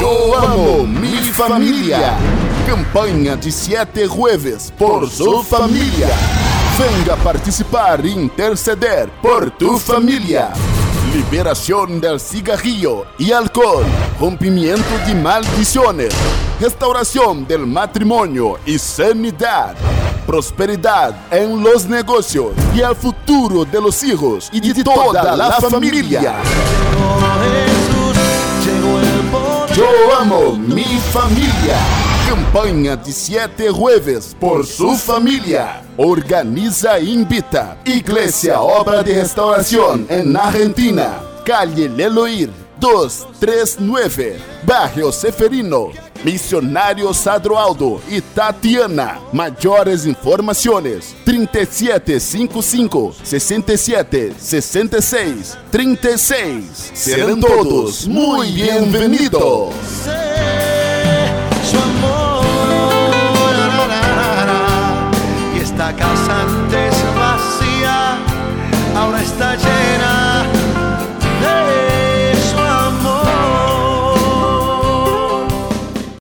Yo amo mi familia. Campanha de siete jueves por su familia. Venga participar e interceder por tu familia. Liberación del cigarrillo y alcohol. Rompimiento de maldiciones. Restauración del matrimonio y sanidad. Prosperidad en los negocios y el futuro de los hijos y de toda la familia. Yo amo mi familia. Campanha de siete jueves por su familia. Organiza invita. Iglesia Obra de Restauración en Argentina. Calle Leloir 239. Barrio Seferino. Missionário Sadroaldo e Tatiana. Maiores informações: 3755 67 66 36. Serán todos muy bienvenidos. Su amor, y esta casa antes vacía, ahora está llena de.